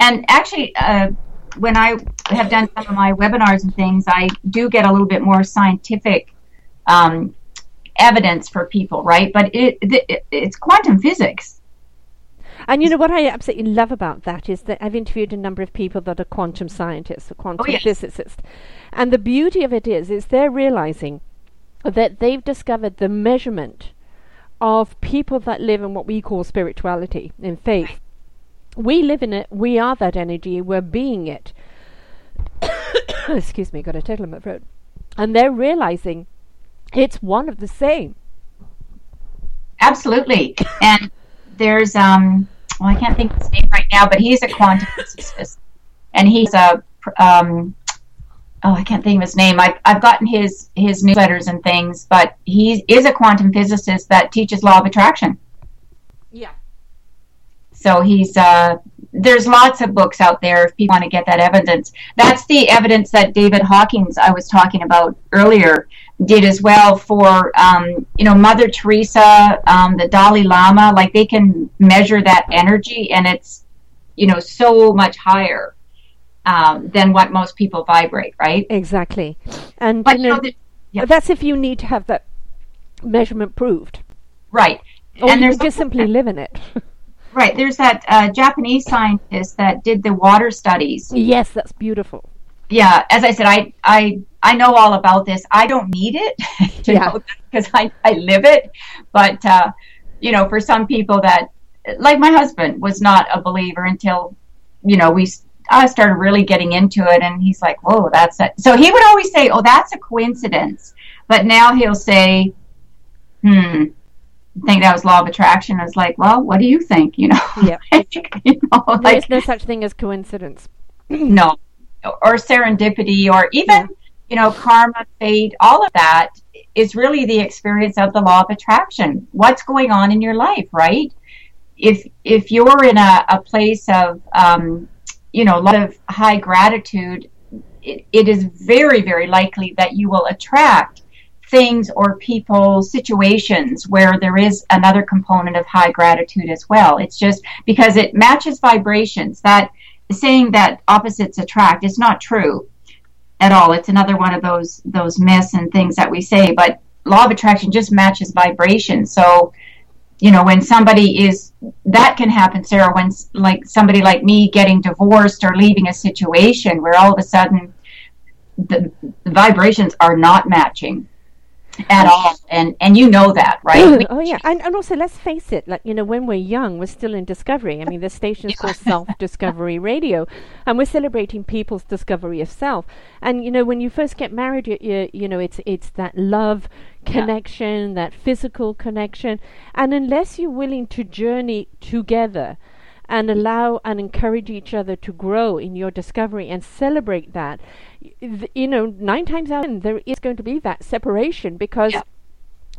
And actually, uh, when I have done some of my webinars and things, I do get a little bit more scientific um, evidence for people, right? But it, it, it's quantum physics. And you know what I absolutely love about that is that I've interviewed a number of people that are quantum scientists or quantum oh, yes. physicists, and the beauty of it is, is they're realizing that they've discovered the measurement of people that live in what we call spirituality, in faith. We live in it. We are that energy. We're being it. Excuse me, got a tickle in my throat. And they're realizing it's one of the same. Absolutely. And there's um well I can't think of his name right now, but he's a quantum physicist. And he's a um oh I can't think of his name. I've I've gotten his his newsletters and things, but he is a quantum physicist that teaches law of attraction. Yeah. So he's uh, there's lots of books out there if people want to get that evidence. That's the evidence that David Hawkins I was talking about earlier did as well for um, you know Mother Teresa, um, the Dalai Lama. Like they can measure that energy, and it's you know so much higher um, than what most people vibrate. Right? Exactly. And but, you know, the, yeah. that's if you need to have that measurement proved. Right. Or and you just simply live in it. Right. There's that uh, Japanese scientist that did the water studies. Yes, that's beautiful. Yeah. As I said, I I I know all about this. I don't need it yeah. because I I live it. But uh, you know, for some people that like my husband was not a believer until you know we I started really getting into it, and he's like, "Whoa, that's it." So he would always say, "Oh, that's a coincidence," but now he'll say, "Hmm." think that was law of attraction. I was like, well, what do you think? You know, yeah. you know, like, There's no such thing as coincidence. no, or serendipity, or even yeah. You know, karma, fate. All of that is really the experience of the law of attraction. What's going on in your life, right? If if you're in a, a place of um, you know a lot of high gratitude, it, it is very very likely that you will attract things or people, situations where there is another component of high gratitude as well. It's just because it matches vibrations. That saying that opposites attract is not true at all. It's another one of those those myths and things that we say. But law of attraction just matches vibration. So you know when somebody is that can happen sarah when like somebody like me getting divorced or leaving a situation where all of a sudden the, the vibrations are not matching at oh. all. And and you know that right? Oh, oh yeah. And, and also let's face it like you know when we're young we're still in discovery. I mean the station's called self discovery radio and we're celebrating people's discovery of self. And you know when you first get married you, you, you know it's it's that love connection yeah. that physical connection. And unless you're willing to journey together and allow and encourage each other to grow in your discovery and celebrate that you know, nine times out of ten, there is going to be that separation because yeah.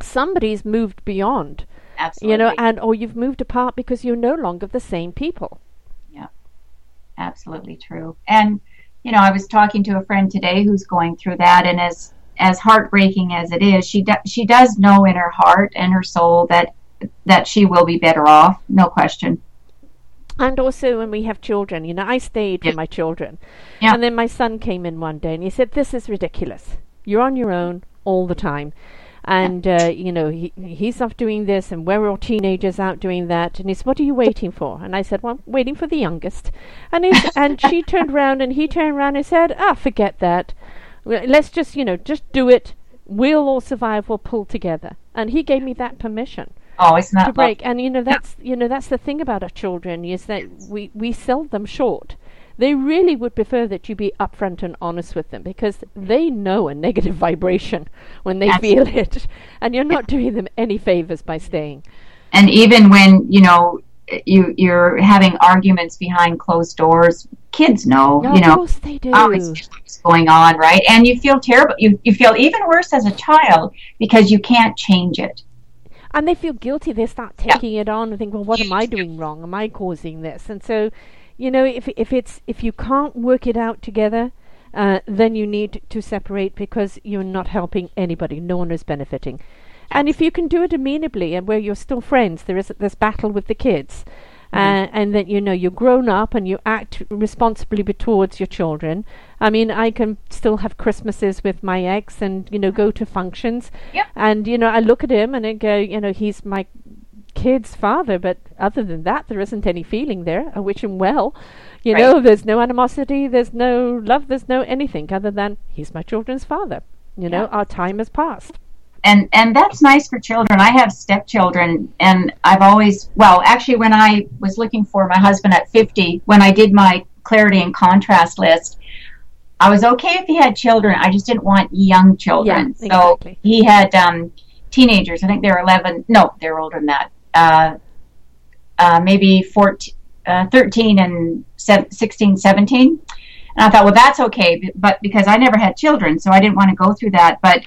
somebody's moved beyond. Absolutely. You know, and or you've moved apart because you're no longer the same people. Yeah, absolutely true. And you know, I was talking to a friend today who's going through that, and as as heartbreaking as it is, she do, she does know in her heart and her soul that that she will be better off, no question and also when we have children, you know, I stayed with my children. Yeah. And then my son came in one day and he said, This is ridiculous. You're on your own all the time. And, uh, you know, he, he's off doing this and we're all teenagers out doing that. And he said, What are you waiting for? And I said, Well, I'm waiting for the youngest. And, he, and she turned around and he turned around and said, Ah, forget that. Let's just, you know, just do it. We'll all survive. We'll pull together. And he gave me that permission. Oh, it's not to break. And you know that's you know that's the thing about our children is that we we sell them short. They really would prefer that you be upfront and honest with them because they know a negative vibration when they Absolutely. feel it, and you're not doing them any favors by staying. And even when you know you you're having arguments behind closed doors, kids know. No, you know, of course they do. Oh, what's going on, right? And you feel terrible. You you feel even worse as a child because you can't change it and they feel guilty. They start taking yeah. it on and think, well, what am I doing wrong? Am I causing this? And so, you know, if if it's if you can't work it out together, uh, then you need to separate because you're not helping anybody. No one is benefiting. And if you can do it amenably and where you're still friends, there isn't this battle with the kids. Uh, Mm-hmm. and that you know you're grown up and you act responsibly towards your children. I mean, I can still have Christmases with my ex and you know go to functions, Yep. and you know I look at him and I go, you know, he's my kid's father, but other than that, there isn't any feeling there. I wish him well. You Right. know, there's no animosity, there's no love, there's no anything other than he's my children's father. You know, our time has passed. And and that's nice for children. I have stepchildren, and I've always well, actually, when I was looking for my husband at fifty, when I did my clarity and contrast list, I was okay if he had children. I just didn't want young children. Yeah, so exactly. he had um, teenagers. I think they were eleven. No, they were older than that. Uh, uh, maybe 14, uh, 13 and sev- 16, 17. And I thought, well, that's okay, but because I never had children, so I didn't want to go through that. But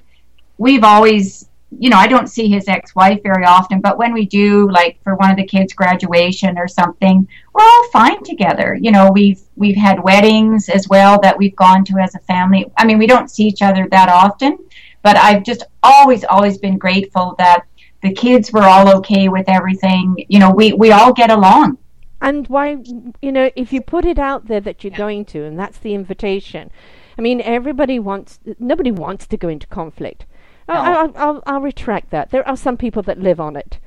we've always, you know, I don't see his ex-wife very often, but when we do, like for one of the kids' graduation or something, we're all fine together. You know, we've we've had weddings as well that we've gone to as a family. I mean, we don't see each other that often, but I've just always, always been grateful that the kids were all okay with everything. You know, we we all get along. And why, you know, if you put it out there that you're going to, and that's the invitation. I mean, everybody wants, nobody wants to go into conflict. I, No. I, I'll, I'll retract that. There are some people that live on it.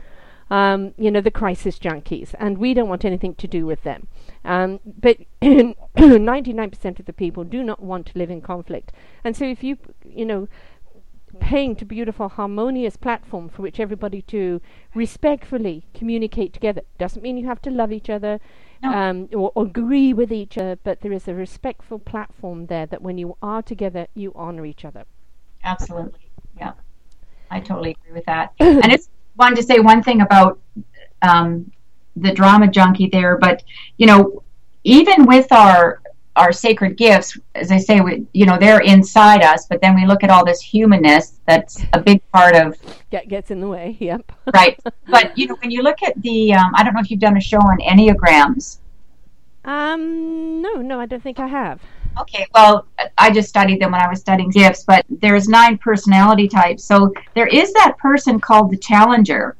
Um, you know, the crisis junkies, and we don't want anything to do with them. Um, but 99% of the people do not want to live in conflict. And so if you, you know, paint a beautiful, harmonious platform for which everybody to respectfully communicate together. Doesn't mean you have to love each other No. um, or, or agree with each other, but there is a respectful platform there that when you are together, you honor each other. Absolutely. I totally agree with that. and I just wanted to say one thing about um, the drama junkie there, but you know, even with our our sacred gifts, as I say, we, you know, they're inside us, but then we look at all this humanness that's a big part of Get, gets in the way, yep. right. But you know, when you look at the, um, I don't know if you've done a show on enneagrams. Um, no, no, I don't think I have. Okay, well, I just studied them when I was studying gifts, but there's nine personality types. So there is that person called the challenger.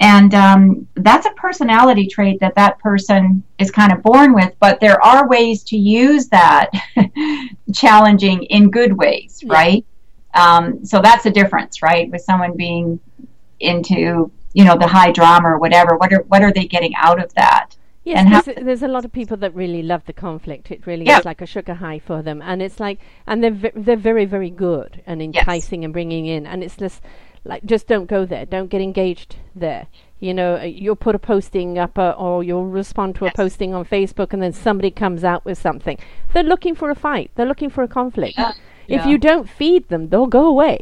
And um, that's a personality trait that that person is kind of born with, but there are ways to use that challenging in good ways, Yeah. right? Um, so that's the difference, right? With someone being into, you know, the high drama or whatever, what are what are they getting out of that? Yes, there's, a, there's a lot of people that really love the conflict. It really Yeah. is like a sugar high for them, and it's like, and they're ve- they're very very good and enticing and bringing in, and it's just like just don't go there, don't get engaged there. You know, uh, you'll put a posting up, uh, or you'll respond to Yes. a posting on Facebook, and then somebody comes out with something. They're looking for a fight. They're looking for a conflict. Yeah. If Yeah. you don't feed them, they'll go away.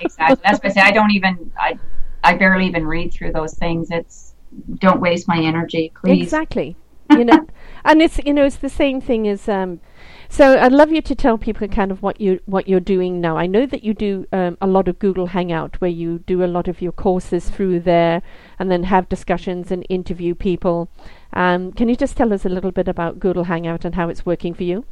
exactly. That's why I say I don't even I I barely even read through those things. It's don't waste my energy, please. Exactly. you know, and it's you know it's the same thing as um. So I'd love you to tell people kind of what you what you're doing now. I know that you do um, a lot of Google Hangout, where you do a lot of your courses through there, and then have discussions and interview people. Um, can you just tell us a little bit about Google Hangout and how it's working for you?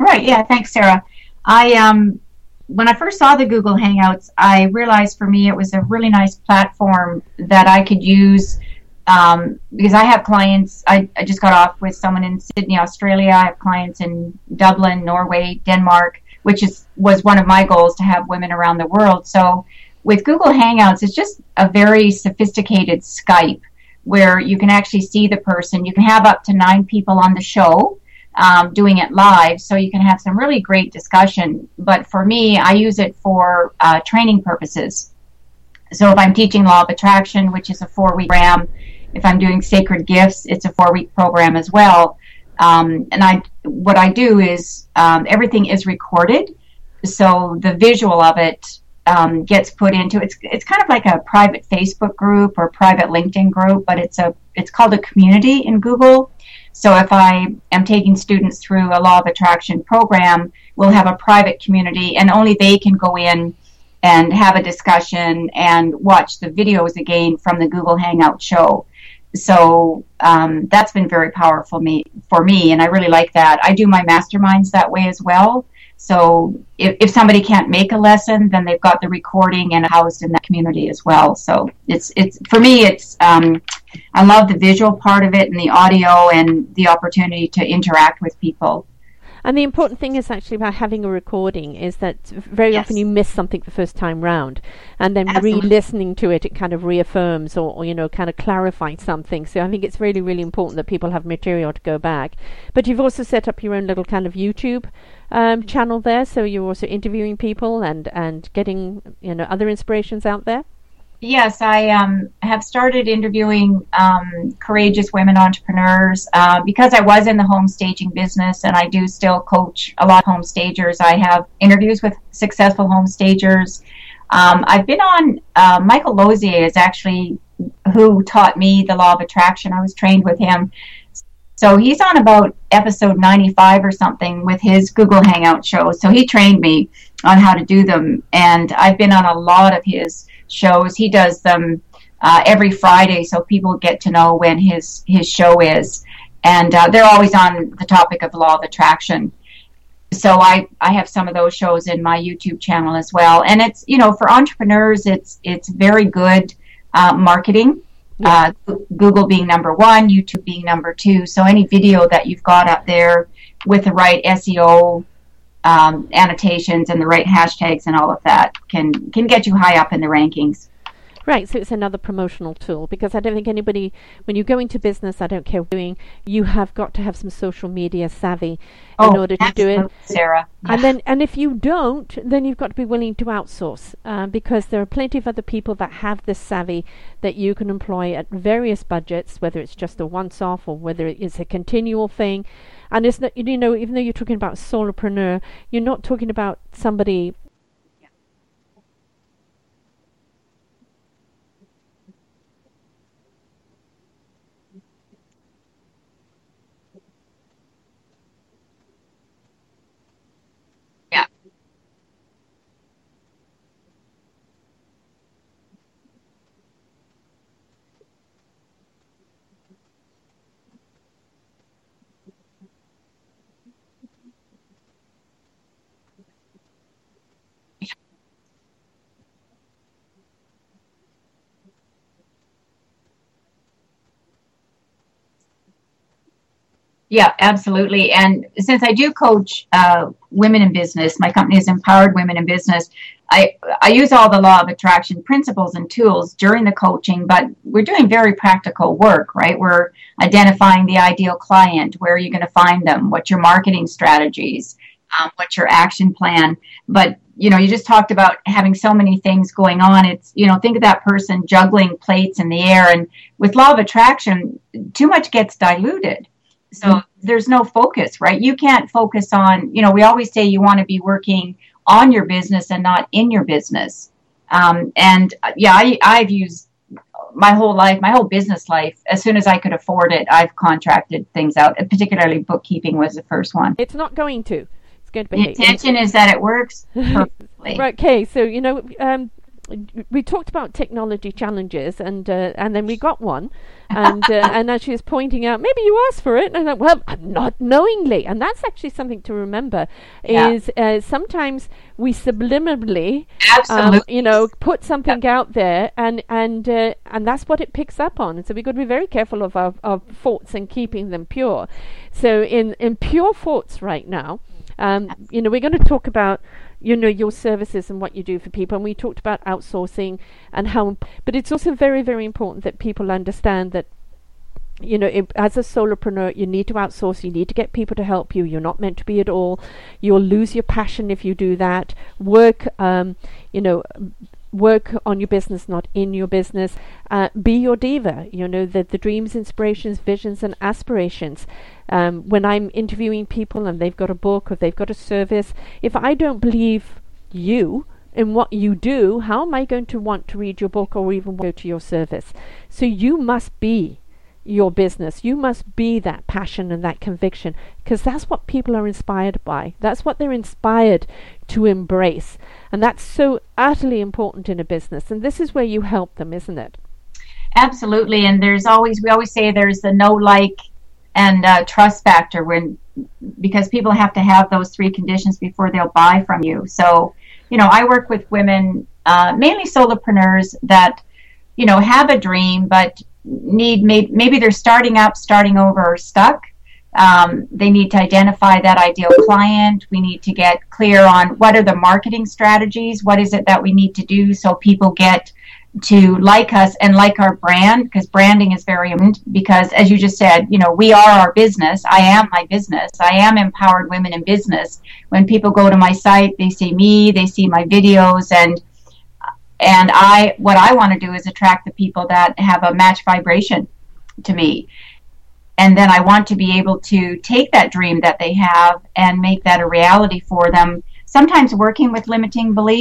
Right. Yeah. Thanks, Sarah. I um when I first saw the Google Hangouts, I realized for me it was a really nice platform that I could use um, because I have clients. I, I just got off with someone in Sydney, Australia. I have clients in Dublin, Norway, Denmark, which is was one of my goals to have women around the world. So with Google Hangouts, it's just a very sophisticated Skype where you can actually see the person. You can have up to nine people on the show um, doing it live, so you can have some really great discussion. But for me, I use it for uh, training purposes. So if I'm teaching Law of Attraction, which is a four week program, if I'm doing Sacred Gifts, it's a four week program as well. Um, and I, what I do is um, everything is recorded, so the visual of it um, gets put into it's it's kind of like a private Facebook group or private LinkedIn group, but it's a it's called a community in Google. So if I am taking students through a law of attraction program, we'll have a private community, and only they can go in and have a discussion and watch the videos again from the Google Hangout show. So um, that's been very powerful me for me, and I really like that. I do my masterminds that way as well. So if, if somebody can't make a lesson, then they've got the recording and housed in that community as well. So it's it's for me, it's um, I love the visual part of it and the audio and the opportunity to interact with people. And the important thing is actually about having a recording is that very yes. often you miss something the first time round, and then re-listening to it, it kind of reaffirms or, or, you know kind of clarifies something. So I think it's really really important that people have material to go back. But you've also set up your own little kind of YouTube um, channel there, so you're also interviewing people and and getting you know other inspirations out there. Yes, I um, have started interviewing um, courageous women entrepreneurs uh, because I was in the home staging business and I do still coach a lot of home stagers. I have interviews with successful home stagers. Um, I've been on, uh, Michael Losier is actually who taught me the law of attraction. I was trained with him. So he's on about episode 95 or something with his Google Hangout show. So he trained me on how to do them. And I've been on a lot of his shows. He does them uh, every Friday, so people get to know when his his show is, and uh, they're always on the topic of law of attraction. So I I have some of those shows in my YouTube channel as well, and it's you know for entrepreneurs it's it's very good uh, marketing. Uh, Google being number one, YouTube being number two. So any video that you've got up there with the right SEO um, annotations and the right hashtags and all of that can can get you high up in the rankings. Right, so it's another promotional tool because I don't think anybody, when you go into business, I don't care what you're doing, you have got to have some social media savvy oh, in order to do it. Sarah. Yeah. And then, and if you don't, then you've got to be willing to outsource um, because there are plenty of other people that have this savvy that you can employ at various budgets, whether it's just a once-off or whether it is a continual thing. And it's not, you know, even though you're talking about solopreneur, you're not talking about somebody Yeah, absolutely. And since I do coach uh, women in business, my company is Empowered Women in Business. I, I use all the law of attraction principles and tools during the coaching, but we're doing very practical work, right? We're identifying the ideal client, where are you going to find them, what's your marketing strategies, um, what's your action plan. But you know, you just talked about having so many things going on. It's you know, think of that person juggling plates in the air, and with law of attraction, too much gets diluted so there's no focus, right? You can't focus on, you know, we always say you want to be working on your business and not in your business. Um, and uh, yeah, I, I've used my whole life, my whole business life, as soon as I could afford it, I've contracted things out. Particularly bookkeeping was the first one. It's not going to. It's going to be. The intention is that it works perfectly. right. Okay. So you know, um, we talked about technology challenges, and uh, and then we got one, and uh, and as she was pointing out, maybe you asked for it, and I thought, well, not knowingly, and that's actually something to remember. Yeah. Is uh, sometimes we subliminally, um, you know, put something yeah. out there, and and uh, and that's what it picks up on. And so we've got to be very careful of our, our thoughts and keeping them pure. So in in pure thoughts right now, um, you know, we're going to talk about you know your services and what you do for people and we talked about outsourcing and how but it's also very very important that people understand that you know, if, as a solopreneur, you need to outsource. You need to get people to help you. You're not meant to be at all. You'll lose your passion if you do that. Work, um, you know, work on your business, not in your business. Uh, be your diva. You know, the, the dreams, inspirations, visions, and aspirations. Um, when I'm interviewing people and they've got a book or they've got a service, if I don't believe you in what you do, how am I going to want to read your book or even go to your service? So you must be your business. You must be that passion and that conviction because that's what people are inspired by. That's what they're inspired to embrace. And that's so utterly important in a business. And this is where you help them, isn't it? Absolutely. And there's always, we always say there's the know like and uh, trust factor when because people have to have those three conditions before they'll buy from you. So, you know, I work with women, uh, mainly solopreneurs that, you know, have a dream but need maybe, maybe they're starting up, starting over, or stuck. Um, they need to identify that ideal client. We need to get clear on what are the marketing strategies. What is it that we need to do so people get to like us and like our brand? Because branding is very important because as you just said you know we are our business. I am my business. I am empowered women in business. When people go to my site they see me they see my videos and and i what i want to do is attract the people that have a match vibration to me and then i want to be able to take that dream that they have and make that a reality for them sometimes working with limiting beliefs